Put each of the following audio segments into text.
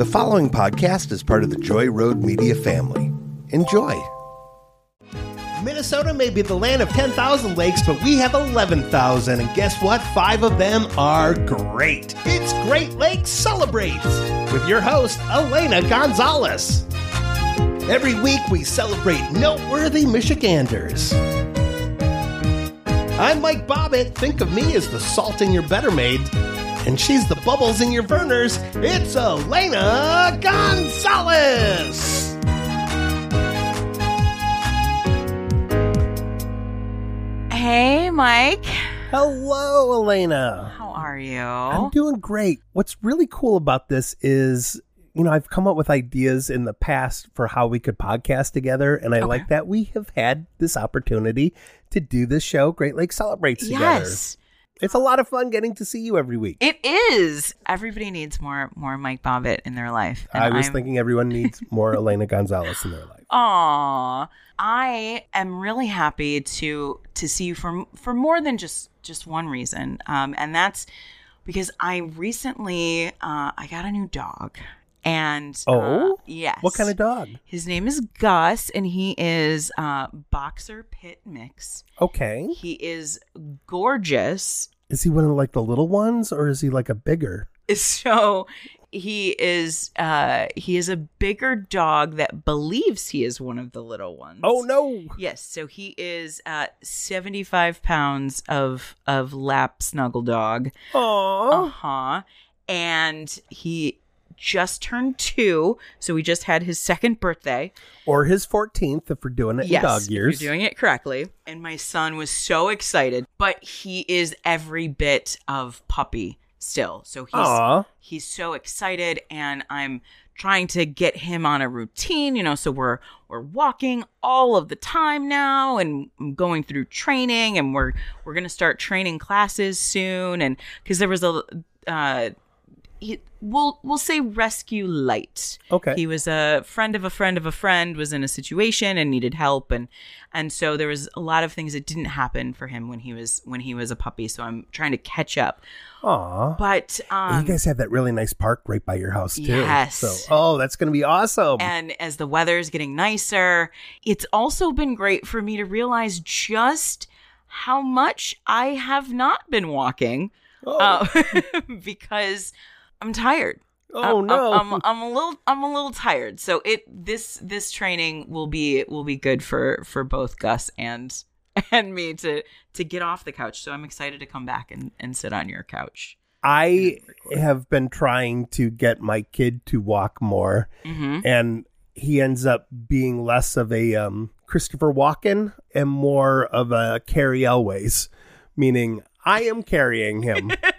The following podcast is part of the Joy Road Media family. Enjoy. Minnesota may be the land of 10,000 lakes, but we have 11,000. And guess what? Five of them are great. It's Great Lakes Celebrates with your host, Alana Gonzalez. Every week we celebrate noteworthy Michiganders. I'm Mike Bobbitt. Think of me as the salt in your better maid. And she's the bubbles in your burners. It's Alana Gonzalez. Hey, Mike. Hello, Alana. How are you? I'm doing great. What's really cool about this is, you know, I've come up with ideas in the past for how we could podcast together, and I Okay. like that we have had this opportunity to do this show, Great Lakes Celebrates together. yes, It's a lot of fun getting to see you every week. it is. Everybody needs more more Mike Bobbitt in their life. I was I'm- thinking everyone needs more Alana Gonzalez in their life. Aw, I am really happy to to see you for for more than just just one reason, um, and that's because I recently uh, I got a new dog, and uh, Oh? yes, What kind of dog? His name is Gus, and he is uh, boxer pit mix. Okay. He is gorgeous. Is he one of like the little ones or is he like a bigger? So he is uh he is a bigger dog that believes he is one of the little ones. Oh no. Yes, so he is uh 75 pounds of of lap snuggle dog. oh Uh-huh. And he just turned 2, so he just had his second birthday. Or his 14th if we're doing it in dog years. You're doing it correctly. And my son was so excited, but he is every bit of puppy still. So he's he's so excited and I'm trying to get him on a routine, you know, so we're we're walking all of the time now and I'm going through training and we're we're going to start training classes soon and cuz there was a uh he, we'll we'll say rescue light. Okay. He was a friend of a friend of a friend was in a situation and needed help and and so there was a lot of things that didn't happen for him when he was when he was a puppy. So I'm trying to catch up. Aw. But um you guys have that really nice park right by your house too. Yes. So, oh, that's going to be awesome. and as the weather is getting nicer, it's also been great for me to realize just how much I have not been walking oh, uh, because I'm tired. oh I'm- no. I'm, I'm, I'm a little I'm a little tired. So it this this training will be will be good for for both Gus and and me to to get off the couch. So I'm excited to come back and and sit on your couch. I have been trying to get my kid to walk more, Mm-hmm. and he ends up being less of a um, Christopher Walken and more of a Carrie Elways, meaning I am carrying him.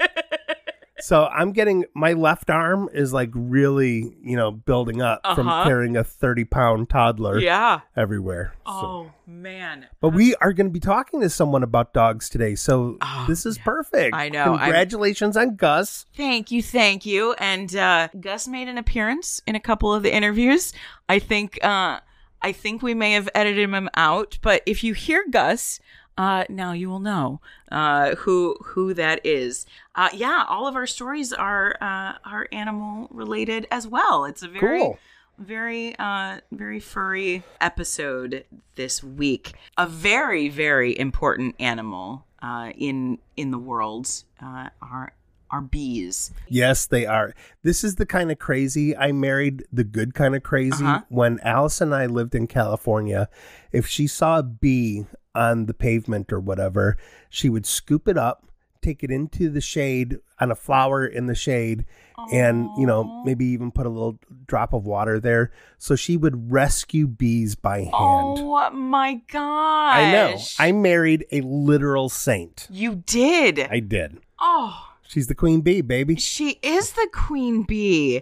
so I'm getting my left arm is like really, you know, building up from Uh-huh. carrying a 30 pound toddler Yeah. everywhere. So- Oh man. But we are going to be talking to someone about dogs today, so Oh, this is perfect. I know, I'm- Congratulations on Gus. Thank you, thank you. And uh, Gus made an appearance in a couple of the interviews. I think uh, I think we may have edited him out, but if you hear Gus, uh, now you will know uh, who who that is. Uh, yeah, all of our stories are uh, are animal related as well. It's a very Cool. very uh very furry episode this week a very very important animal uh in in the world uh are are bees Yes, they are. This is the kind of crazy I married the good kind of crazy. Uh-huh. When Alice and I lived in California, if she saw a bee on the pavement or whatever, she would scoop it up, take it into the shade on a flower in the shade, and you know maybe even put a little drop of water there. So she would rescue bees by hand. oh my gosh I know. I married a literal saint. you did I did. oh She's the queen bee, baby. She is the queen bee.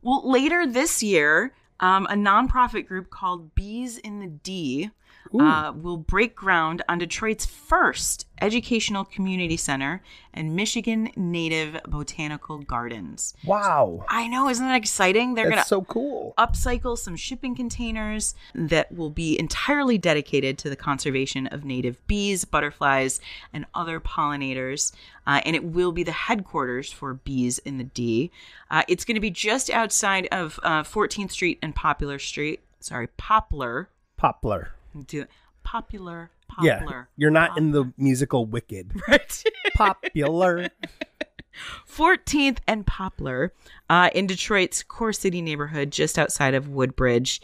Well, later this year, um, a nonprofit group called Bees in the D. uh, will break ground on Detroit's first educational community center and Michigan Native Botanical Gardens. wow. I know, isn't that exciting? They're going to so cool. upcycle some shipping containers that will be entirely dedicated to the conservation of native bees, butterflies, and other pollinators. Uh, and it will be the headquarters for Bees in the D. Uh, it's going to be just outside of uh, 14th Street and Popular Street. Sorry, Poplar. Poplar. Do popular, Yeah. poplar. You're not in the musical Wicked. Right. Popular. 14th and Poplar uh, in Detroit's Core City neighborhood, just outside of Woodbridge.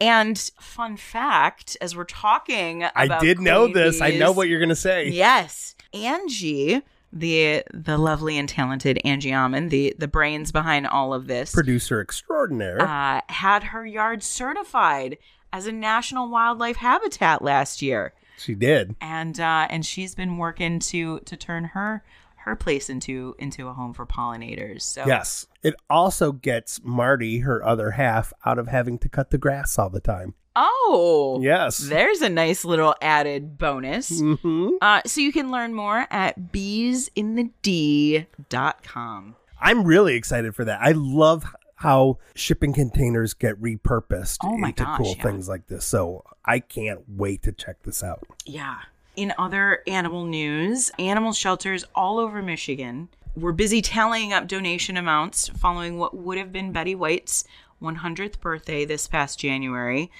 And fun fact, as we're talking, I did know this. I know what you're going to say. Yes, Angie, the the lovely and talented Angie Amman, the the brains behind all of this, Producer extraordinaire. uh, had her yard certified as a national wildlife habitat last year she did. and uh, and she's been working to to turn her her place into into a home for pollinators. So Yes. It also gets Marty, her other half, out of having to cut the grass all the time. Oh, Yes. There's a nice little added bonus. hmm Uh, so you can learn more at beesinthed.com. I'm really excited for that. I love how shipping containers get repurposed Oh into gosh, cool yeah. things like this. So I can't wait to check this out. Yeah. In other animal news, animal shelters all over Michigan were busy tallying up donation amounts following what would have been Betty White's 100th birthday this past January.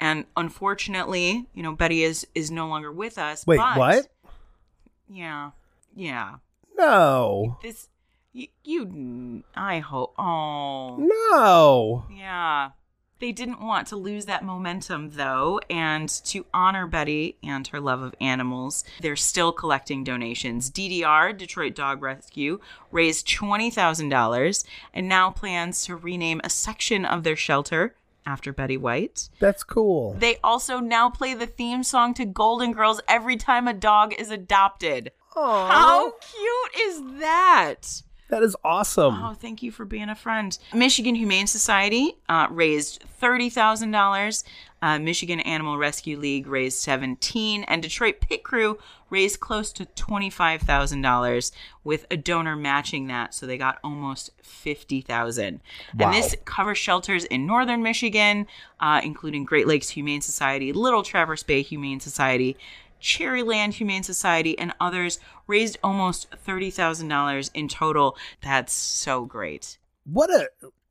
And unfortunately, you know, Betty is is no longer with us. Wait, but- what? Yeah. Yeah. No. This you, you I hope oh No. yeah. They didn't want to lose that momentum, though, and to honor Betty and her love of animals, they're still collecting donations. DDR, Detroit Dog Rescue, raised $20,000 and now plans to rename a section of their shelter after Betty White. That's cool. They also now play the theme song to Golden Girls every time a dog is adopted. Oh. How cute is that? That is awesome. Oh, thank you for being a friend. Michigan Humane Society uh, raised thirty thousand dollars. Uh, Michigan Animal Rescue League raised seventeen, and Detroit Pit Crew raised close to twenty-five thousand dollars, with a donor matching that, so they got almost fifty thousand. Wow. And this covers shelters in northern Michigan, uh, including Great Lakes Humane Society, Little Traverse Bay Humane Society. Cherryland Humane Society and others raised almost $30,000 in total. That's so great. What a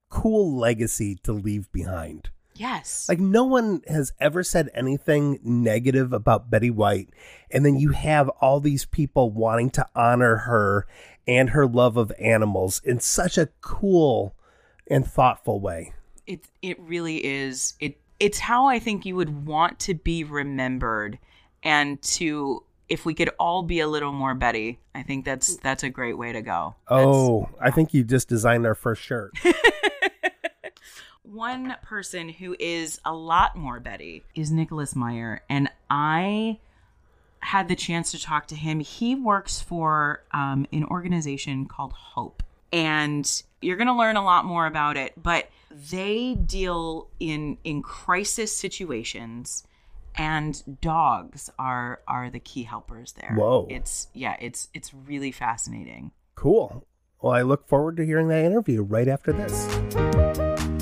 cool legacy to leave behind. Yes. Like no one has ever said anything negative about Betty White, and then you have all these people wanting to honor her and her love of animals in such a cool and thoughtful way. it it really is. It it's how I think you would want to be remembered and to if we could all be a little more Betty, I think that's that's a great way to go. Oh, I think you just designed our first shirt. one person who is a lot more Betty is Nicholas Meier, and I had the chance to talk to him. He works for um, an organization called Hope, and you're going to learn a lot more about it. But they deal in in crisis situations, and dogs are are the key helpers there. Whoa. It's yeah, it's it's really fascinating. Cool. Well, I look forward to hearing that interview right after this.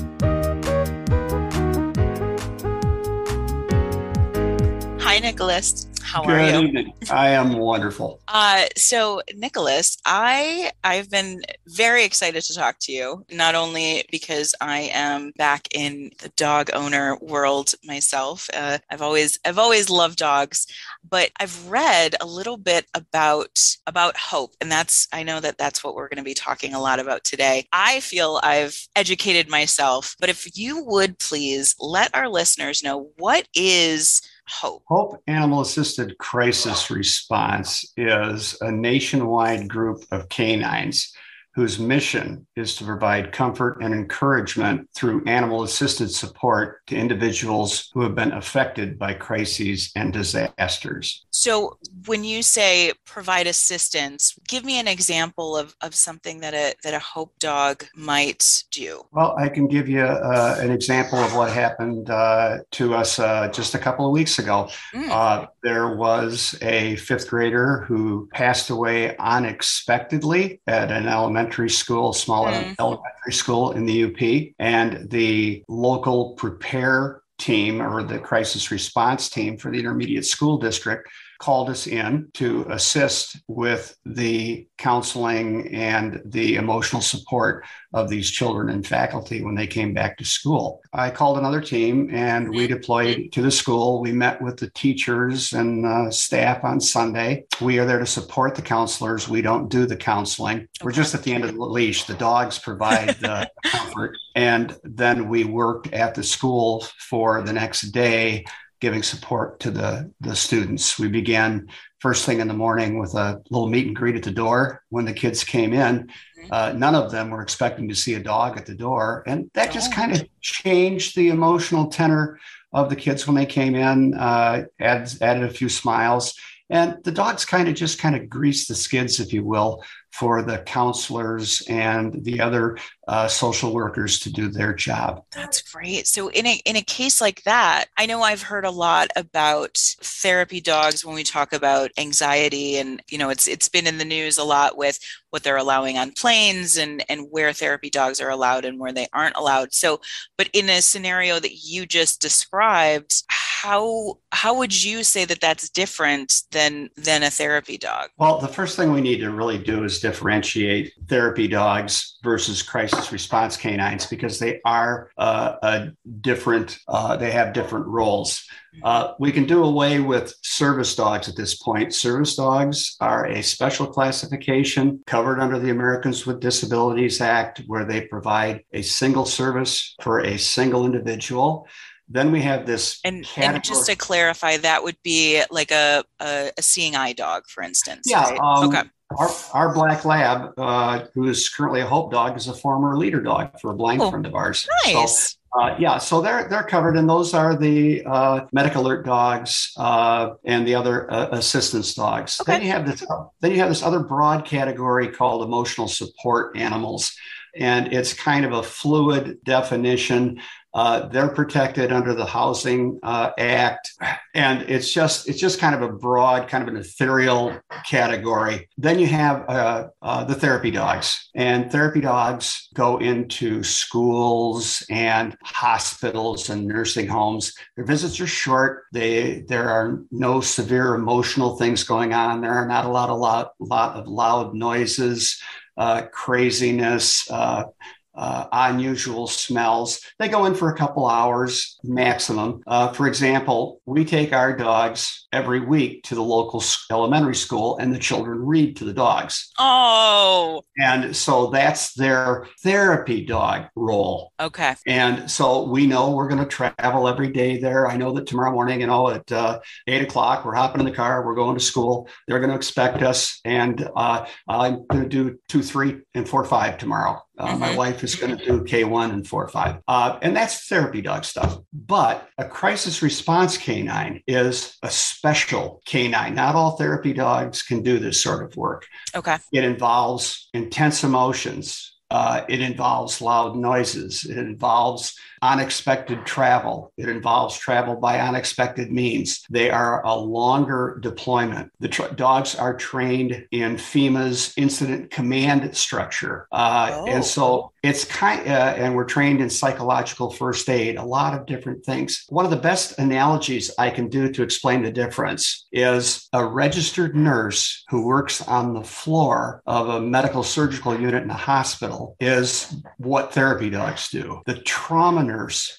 Hi, Nicholas. How Good are you? evening. I am wonderful. Uh, so, Nicholas, I I've been very excited to talk to you. Not only because I am back in the dog owner world myself. Uh, I've always I've always loved dogs, but I've read a little bit about about hope, and that's I know that that's what we're going to be talking a lot about today. I feel I've educated myself, but if you would please let our listeners know what is hope. Hope Animal Assisted Crisis Response is a nationwide group of canines whose mission is to provide comfort and encouragement through animal assisted support to individuals who have been affected by crises and disasters. So, when you say provide assistance, give me an example of, of something that a that a Hope dog might do. Well, I can give you uh, an example of what happened uh, to us uh, just a couple of weeks ago. Mm. there was a fifth grader who passed away unexpectedly at an elementary school, small mm. elementary school in the UP, and the local prepare team or the crisis response team for the intermediate school district called us in to assist with the counseling and the emotional support of these children and faculty when they came back to school. I called another team and we deployed to the school. We met with the teachers and uh, staff on Sunday. We are there to support the counselors. We don't do the counseling. Okay. We're just at the end of the leash. The dogs provide the comfort. And then we worked at the school for the next day giving support to the, the students. We began first thing in the morning with a little meet and greet at the door when the kids came in. Mm-hmm. Uh, none of them were expecting to see a dog at the door. And that just kind of changed the emotional tenor of the kids when they came in, uh, added, added a few smiles. And the dogs kind of just kind of greased the skids, if you will, for the counselors and the other uh, social workers to do their job. That's great. So in a in a case like that, I know I've heard a lot about therapy dogs when we talk about anxiety, and you know it's it's been in the news a lot with what they're allowing on planes and and where therapy dogs are allowed and where they aren't allowed. So, but in a scenario that you just described, how how would you say that that's different than than a therapy dog? Well, the first thing we need to really do is differentiate therapy dogs versus crisis response canines because they are uh, a different, uh, they have different roles. Uh, we can do away with service dogs at this point. Service dogs are a special classification covered under the Americans with Disabilities Act, where they provide a single service for a single individual. Then we have this. And, and just to clarify, that would be like a, a, a seeing eye dog, for instance. Yeah. Right? Um, okay. Our, our black lab, uh, who is currently a Hope dog, is a former leader dog for a blind oh, friend of ours. Nice. So, uh, yeah, so they're they're covered, and those are the uh, medical alert dogs uh, and the other uh, assistance dogs. Okay. Then you have this then you have this other broad category called emotional support animals, and it's kind of a fluid definition. Uh, they're protected under the Housing uh, Act, and it's just it's just kind of a broad, kind of an ethereal category. Then you have uh, uh, the therapy dogs, and therapy dogs go into schools and hospitals and nursing homes. Their visits are short. They there are no severe emotional things going on. There are not a lot, a lot, lot of loud noises. Uh, craziness, uh, unusual smells. They go in for a couple hours maximum. Uh, for example, we take our dogs every week to the local elementary school and the children read to the dogs. Oh. And so that's their therapy dog role. Okay. And so we know we're going to travel every day there. I know that tomorrow morning, you know, at uh, eight o'clock, we're hopping in the car, we're going to school. They're going to expect us. And uh, I'm going to do two, three, and four, five tomorrow. Uh, mm-hmm. My wife is going to do K1 and 4 or 5. Uh, and that's therapy dog stuff. But a crisis response canine is a special canine. Not all therapy dogs can do this sort of work. Okay. It involves intense emotions, uh, it involves loud noises, it involves unexpected travel. It involves travel by unexpected means. They are a longer deployment. The tr- dogs are trained in FEMA's incident command structure. Uh, oh. And so it's kind uh, and we're trained in psychological first aid, a lot of different things. One of the best analogies I can do to explain the difference is a registered nurse who works on the floor of a medical surgical unit in a hospital is what therapy dogs do. The trauma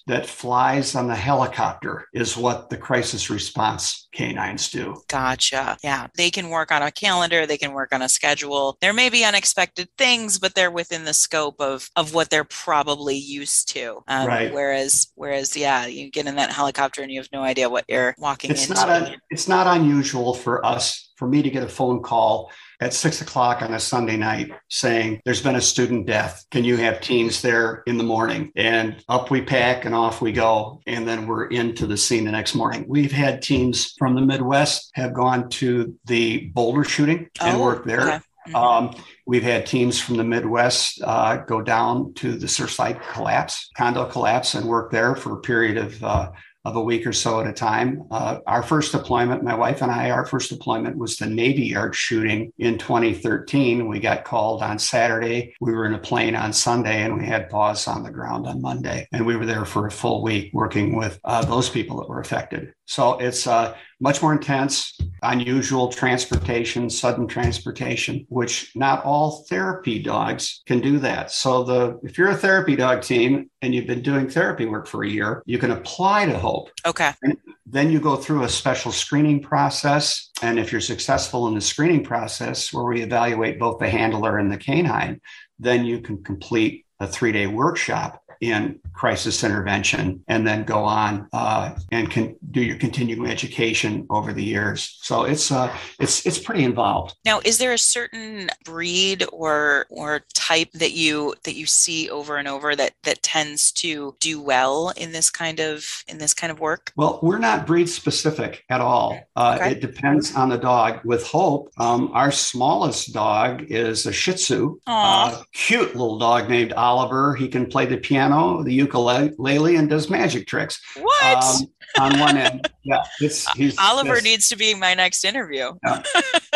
that flies on the helicopter is what the crisis response canines do. Gotcha. Yeah. They can work on a calendar, they can work on a schedule. There may be unexpected things, but they're within the scope of of of what they're probably used to. Um, Right. Whereas whereas yeah, you get in that helicopter and you have no idea what you're walking It's into. not a, it's not unusual for us, for me to get a phone call at six o'clock on a Sunday night saying, there's been a student death. Can you have teams there in the morning? And up we pack and off we go. And then we're into the scene the next morning. We've had teams from the Midwest have gone to the boulder shooting and Oh, work there. okay. Mhm. Um, we've had teams from the Midwest uh, go down to the Surfside collapse, condo collapse, and work there for a period of uh, of a week or so at a time. Uh, our first deployment, my wife and I, our first deployment was the Navy Yard shooting in 2013. We got called on Saturday. We were in a plane on Sunday, and we had paws on the ground on Monday. And we were there for a full week working with uh, those people that were affected. So it's uh, much more intense, unusual transportation, sudden transportation, which not all therapy dogs can do that. So the if you're a therapy dog team and you've been doing therapy work for a year, you can apply to Hope. Okay. Then you go through a special screening process. And if you're successful in the screening process where we evaluate both the handler and the canine, then you can complete a three-day workshop in crisis intervention and then go on uh, and can do your continuing education over the years. So it's uh, it's it's pretty involved. Now, is there a certain breed or or type that you that you see over and over that that tends to do well in this kind of in this kind of work? Well, we're not breed specific at all. Uh, Okay. It depends on the dog. With Hope, um, our smallest dog is a Shih Tzu, a cute little dog named Oliver. He can play the piano, the ukulele, and does magic tricks. What? Um, on one end, yeah, it's he's Oliver yes. needs to be my next interview.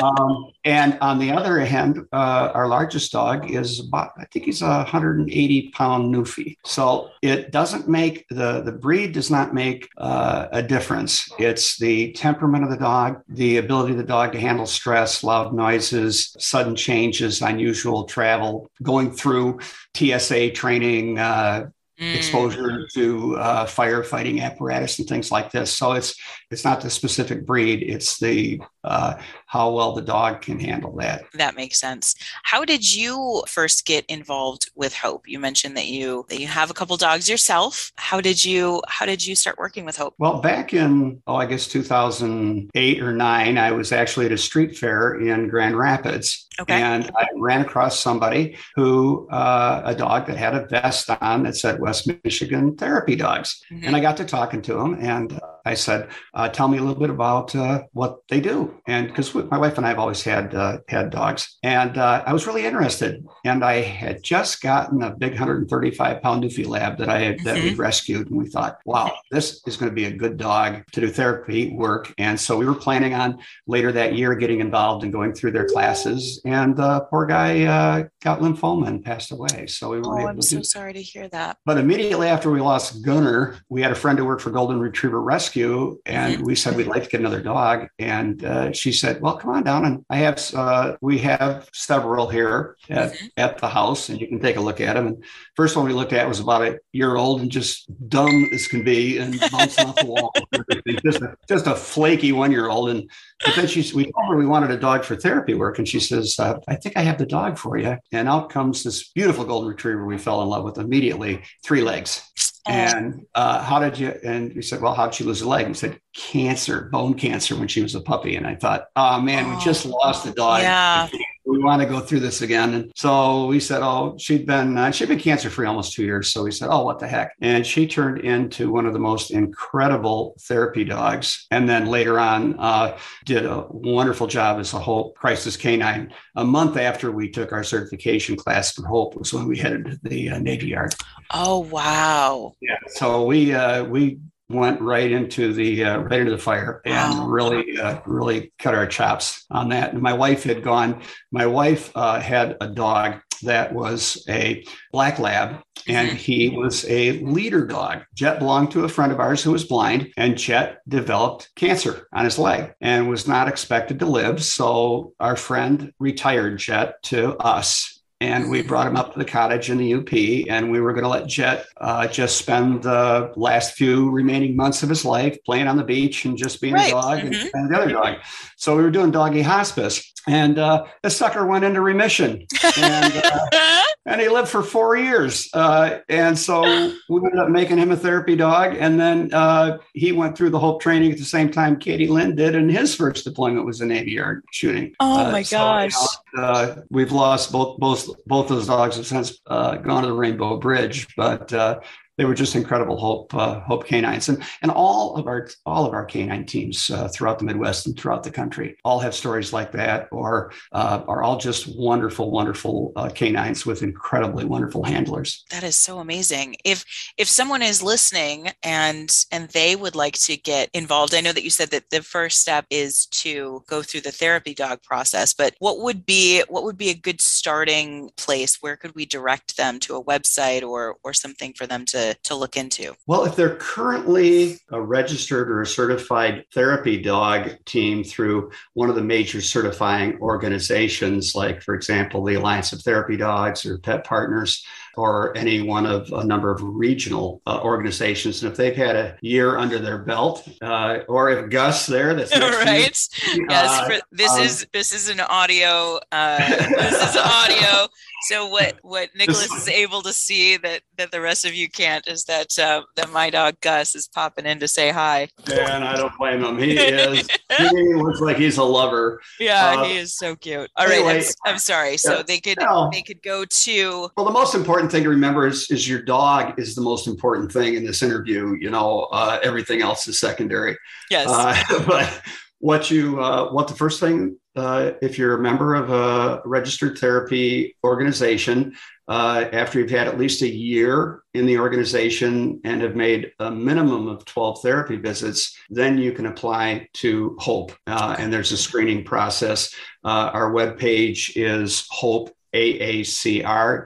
um, and on the other hand, uh, our largest dog is about, I think he's a 180 pound Newfie. So it doesn't make the, the breed does not make uh, a difference. It's the temperament of the dog, the ability of the dog to handle stress, loud noises, sudden changes, unusual travel, going through TSA training, uh, Mm. exposure to uh, firefighting apparatus and things like this. So it's it's not the specific breed; it's the uh, how well the dog can handle that. That makes sense. How did you first get involved with Hope? You mentioned that you that you have a couple dogs yourself. How did you how did you start working with Hope? Well, back in oh, I guess 2008 or nine, I was actually at a street fair in Grand Rapids, Okay. and I ran across somebody who uh, a dog that had a vest on that said West Michigan Therapy Dogs. Mhm. And I got to talking to him, and uh, I said, uh, "Tell me a little bit about uh, what they do." And because my wife and I have always had uh, had dogs, and uh, I was really interested. And I had just gotten a big 135 pound Newfie Lab that I had, that Mhm. we rescued, and we thought, "Wow, this is going to be a good dog to do therapy work." And so we were planning on later that year getting involved and going through their classes. And uh, poor guy uh, got lymphoma and passed away, so we Oh, weren't able I'm to so do sorry to hear that. but immediately after we lost Gunner, we had a friend who worked for Golden Retriever Rescue, and Mm-hmm. we said we'd like to get another dog. And uh, she said, "Well, come on down, and I have uh, we have several here at, Mhm. at the house, and you can take a look at them." And first one we looked at was about a year old and just dumb as can be, and bouncing off the wall, just a, just a flaky one year old. And but then she we told her we wanted a dog for therapy work, and she says, uh, "I think I have the dog for you." And out comes this beautiful golden retriever we fell in love with immediately, three legs. Oh, And uh, how did you? And we said, well, how did she lose a leg? And he said, cancer, bone cancer when she was a puppy. And I thought, oh man, we just lost a dog. Yeah. We want to go through this again. And so we said, oh, she'd been uh, she'd been cancer free almost two years. So we said, oh, what the heck? And she turned into one of the most incredible therapy dogs. And then later on, uh, did a wonderful job as a whole crisis canine. A month after we took our certification class for Hope was when we headed to the uh, Navy Yard. Oh wow. Yeah. So we uh, we went right into the uh, right into the fire and Wow. really uh, really cut our chops on that. And my wife had gone. My wife uh, had a dog that was a black lab and Mhm. he was a leader dog. Jet belonged to a friend of ours who was blind, and Jet developed cancer on his leg and was not expected to live. So our friend retired Jet to us. And we brought him up to the cottage in the UP, and we were going to let Jet uh, just spend the last few remaining months of his life playing on the beach and just being Right. a dog and, Mhm. and the other dog. So we were doing doggy hospice, and uh, the sucker went into remission. And uh, and he lived for four years. Uh, and so we ended up making him a therapy dog. And then uh, he went through the Hope training at the same time Katie Lynn did, and his first deployment was a Navy Yard shooting. Oh uh, my so, gosh! You know, uh, we've lost both both both those dogs have since uh, gone to the Rainbow Bridge, but they were just incredible hope uh, hope canines. And and all of our all of our canine teams uh, throughout the midwest and throughout the country all have stories like that or uh, are all just wonderful wonderful uh, canines with incredibly wonderful handlers. That is so amazing. If if someone is listening and and they would like to get involved i know that you said that the first step is to go through the therapy dog process but what would be what would be a good starting place where could we direct them to a website or or something for them to to, look into? Well, if they're currently a registered or a certified therapy dog team through one of the major certifying organizations, like, for example, the Alliance of Therapy Dogs or Pet Partners, or any one of a number of regional uh, organizations. And if they've had a year under their belt, uh, or if Gus there, that's right. You, yes, uh, for, this um, is this is an audio. Uh, this is audio. So what what Nicholas is able to see that that the rest of you can't is that uh, that my dog Gus is popping in to say hi. And I don't blame him. He is. he looks like he's a lover. Yeah, uh, he is so cute. All anyway, right, I'm, I'm, sorry. So yeah, they could they could go to. Well, the most important thing to remember is is your dog is the most important thing in this interview. You know, uh, everything else is secondary. Yes. Uh, but what you uh, what the first thing uh, if you're a member of a registered therapy organization uh, after you've had at least a year in the organization and have made a minimum of 12 therapy visits then you can apply to hope. Uh, and there's a screening process. Uh, our webpage is hope aacr.org,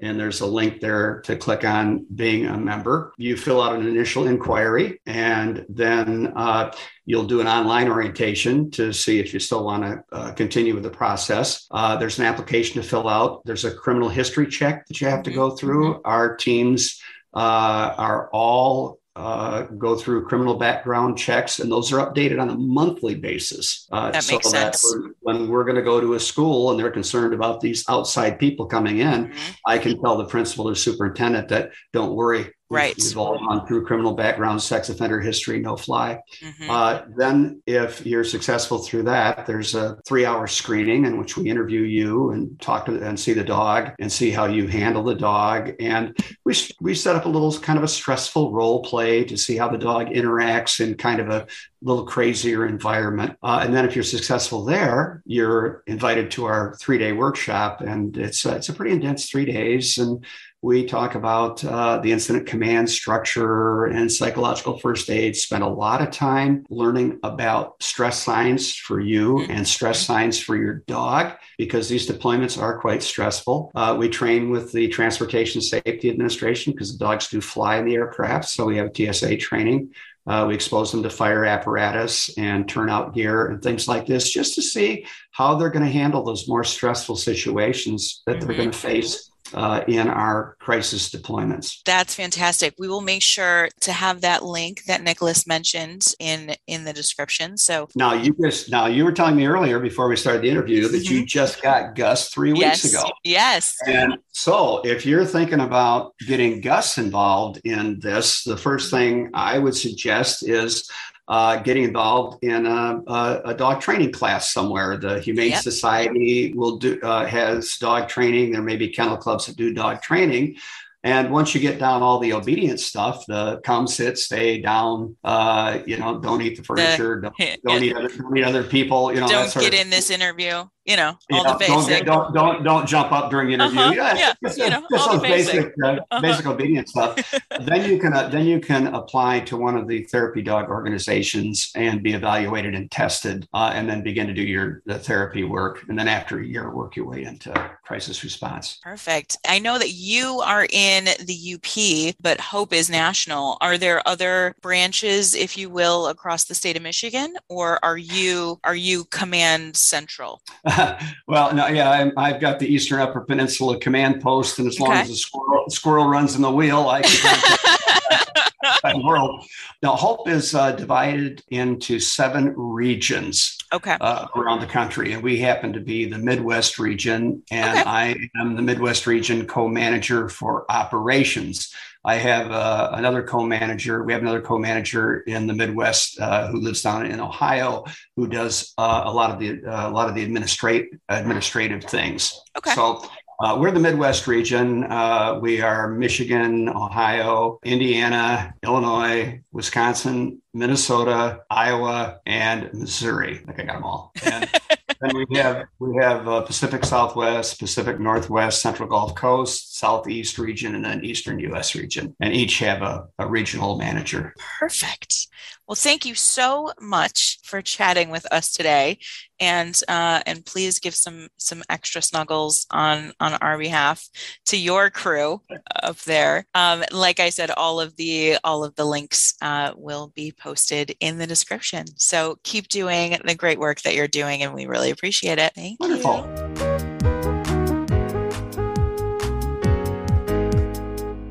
and there's a link there to click on being a member. You fill out an initial inquiry, and then uh, you'll do an online orientation to see if you still want to uh, continue with the process. Uh, there's an application to fill out. There's a criminal history check that you have to go through. Mm-hmm. Our teams uh, are all uh, go through criminal background checks, and those are updated on a monthly basis. Uh, that so makes that sense. when we're going to go to a school and they're concerned about these outside people coming in, mm-hmm. I can tell the principal or superintendent that don't worry, Right. We've all gone through criminal background, sex offender history, no fly. Mm-hmm. Uh, then, if you're successful through that, there's a three hour screening in which we interview you and talk to and see the dog and see how you handle the dog. And we, we set up a little kind of a stressful role play to see how the dog interacts in kind of a little crazier environment. Uh, and then, if you're successful there, you're invited to our three day workshop. And it's, uh, it's a pretty intense three days. And we talk about uh, the incident command structure and psychological first aid. Spend a lot of time learning about stress signs for you mm-hmm. and stress signs for your dog because these deployments are quite stressful. Uh, we train with the Transportation Safety Administration because the dogs do fly in the aircraft. So we have TSA training. Uh, we expose them to fire apparatus and turnout gear and things like this just to see how they're going to handle those more stressful situations that mm-hmm. they're going to face uh, in our crisis deployments. That's fantastic. We will make sure to have that link that Nicholas mentioned in in the description. So now you just now you were telling me earlier before we started the interview that mm-hmm. you just got Gus three yes. weeks ago. Yes. And so if you're thinking about getting Gus involved in this, the first thing I would suggest is uh, getting involved in a, a, a, dog training class somewhere. The Humane yep. Society will do uh, has dog training. There may be kennel clubs that do dog training. And once you get down all the obedience stuff, the come sit, stay down, uh, you know, don't eat the furniture, the, don't, don't, eat other, don't eat other people, you know, don't get in this interview you know, all yeah, the basic. Don't, get, don't, don't, don't jump up during the interview. Uh-huh. Yeah, yeah just, you know, just all the basic, basic, uh, uh-huh. basic obedience stuff. then you can uh, then you can apply to one of the therapy dog organizations and be evaluated and tested, uh, and then begin to do your the therapy work. And then after a year, work your way into crisis response. Perfect. I know that you are in the UP, but Hope is national. Are there other branches, if you will, across the state of Michigan, or are you are you command central? well, no, yeah, i have got the Eastern Upper Peninsula Command Post, and as long as the squirrel, squirrel, runs in the wheel, I can. world. Now, Hope is uh, divided into seven regions Okay. uh, around the country, and we happen to be the Midwest region, and Okay. I am the Midwest region co-manager for operations. I have uh, another co-manager. We have another co-manager in the Midwest uh, who lives down in Ohio, who does uh, a lot of the uh, a lot of the administrate administrative things. Okay. So uh, we're the Midwest region. Uh, we are Michigan, Ohio, Indiana, Illinois, Wisconsin, Minnesota, Iowa, and Missouri. I think I got them all. And then we have we have uh, Pacific Southwest, Pacific Northwest, Central Gulf Coast, Southeast region, and then Eastern U.S. region, and each have a, a regional manager. Perfect. Well, thank you so much for chatting with us today, and uh, and please give some some extra snuggles on on our behalf to your crew up there. Um, like I said, all of the all of the links uh, will be posted in the description. So keep doing the great work that you're doing, and we really appreciate it. Thank Wonderful. you.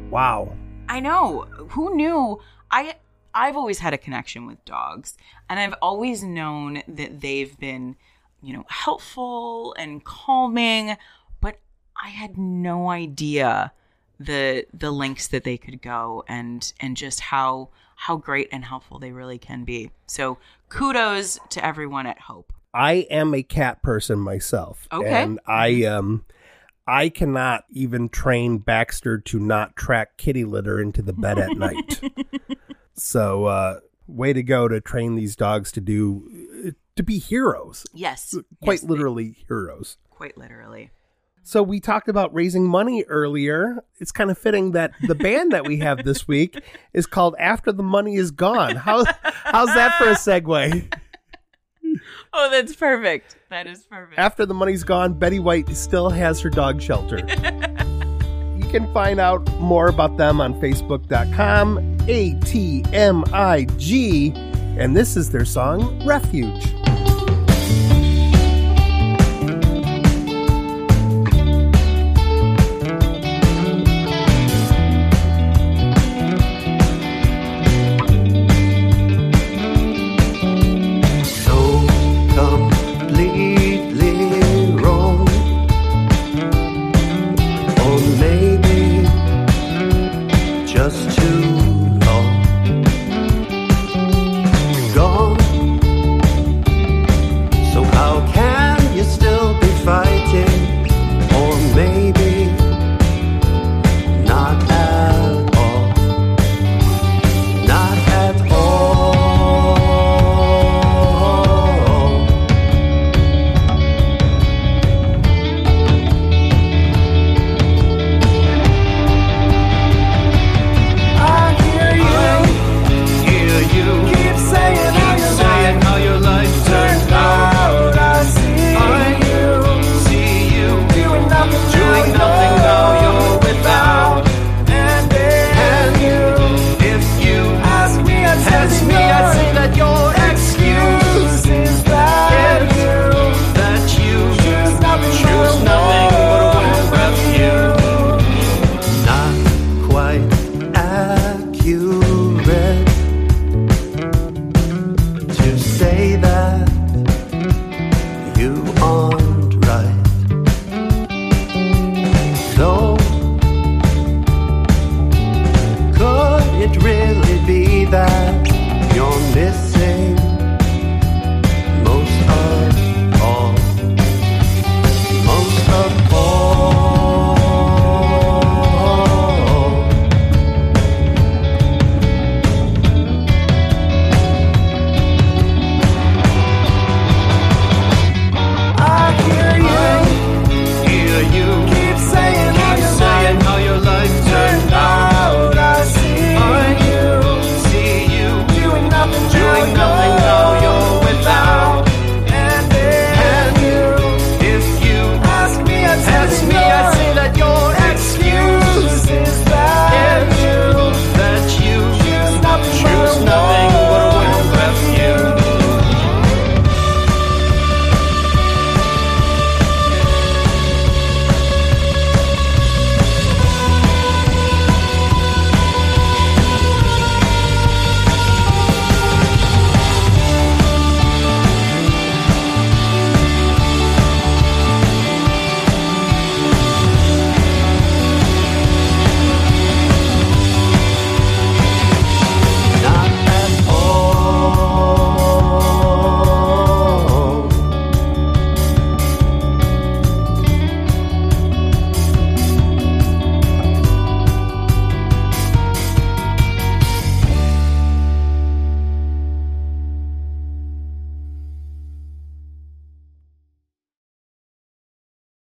Wow. I know. Who knew? I I've always had a connection with dogs, and I've always known that they've been, you know, helpful and calming, but I had no idea the the lengths that they could go and and just how how great and helpful they really can be. So, kudos to everyone at Hope. I am a cat person myself. Okay. And I um I cannot even train Baxter to not track kitty litter into the bed at night. So uh way to go to train these dogs to do to be heroes. Yes. Quite Yes, they- literally heroes. Quite literally. So we talked about raising money earlier. It's kind of fitting that the band that we have this week is called After the Money Is Gone. How how's that for a segue? Oh, that's perfect. That is perfect. After the money's gone, Betty White still has her dog shelter. you can find out more about them on facebook.com, A T M I G, and this is their song, Refuge.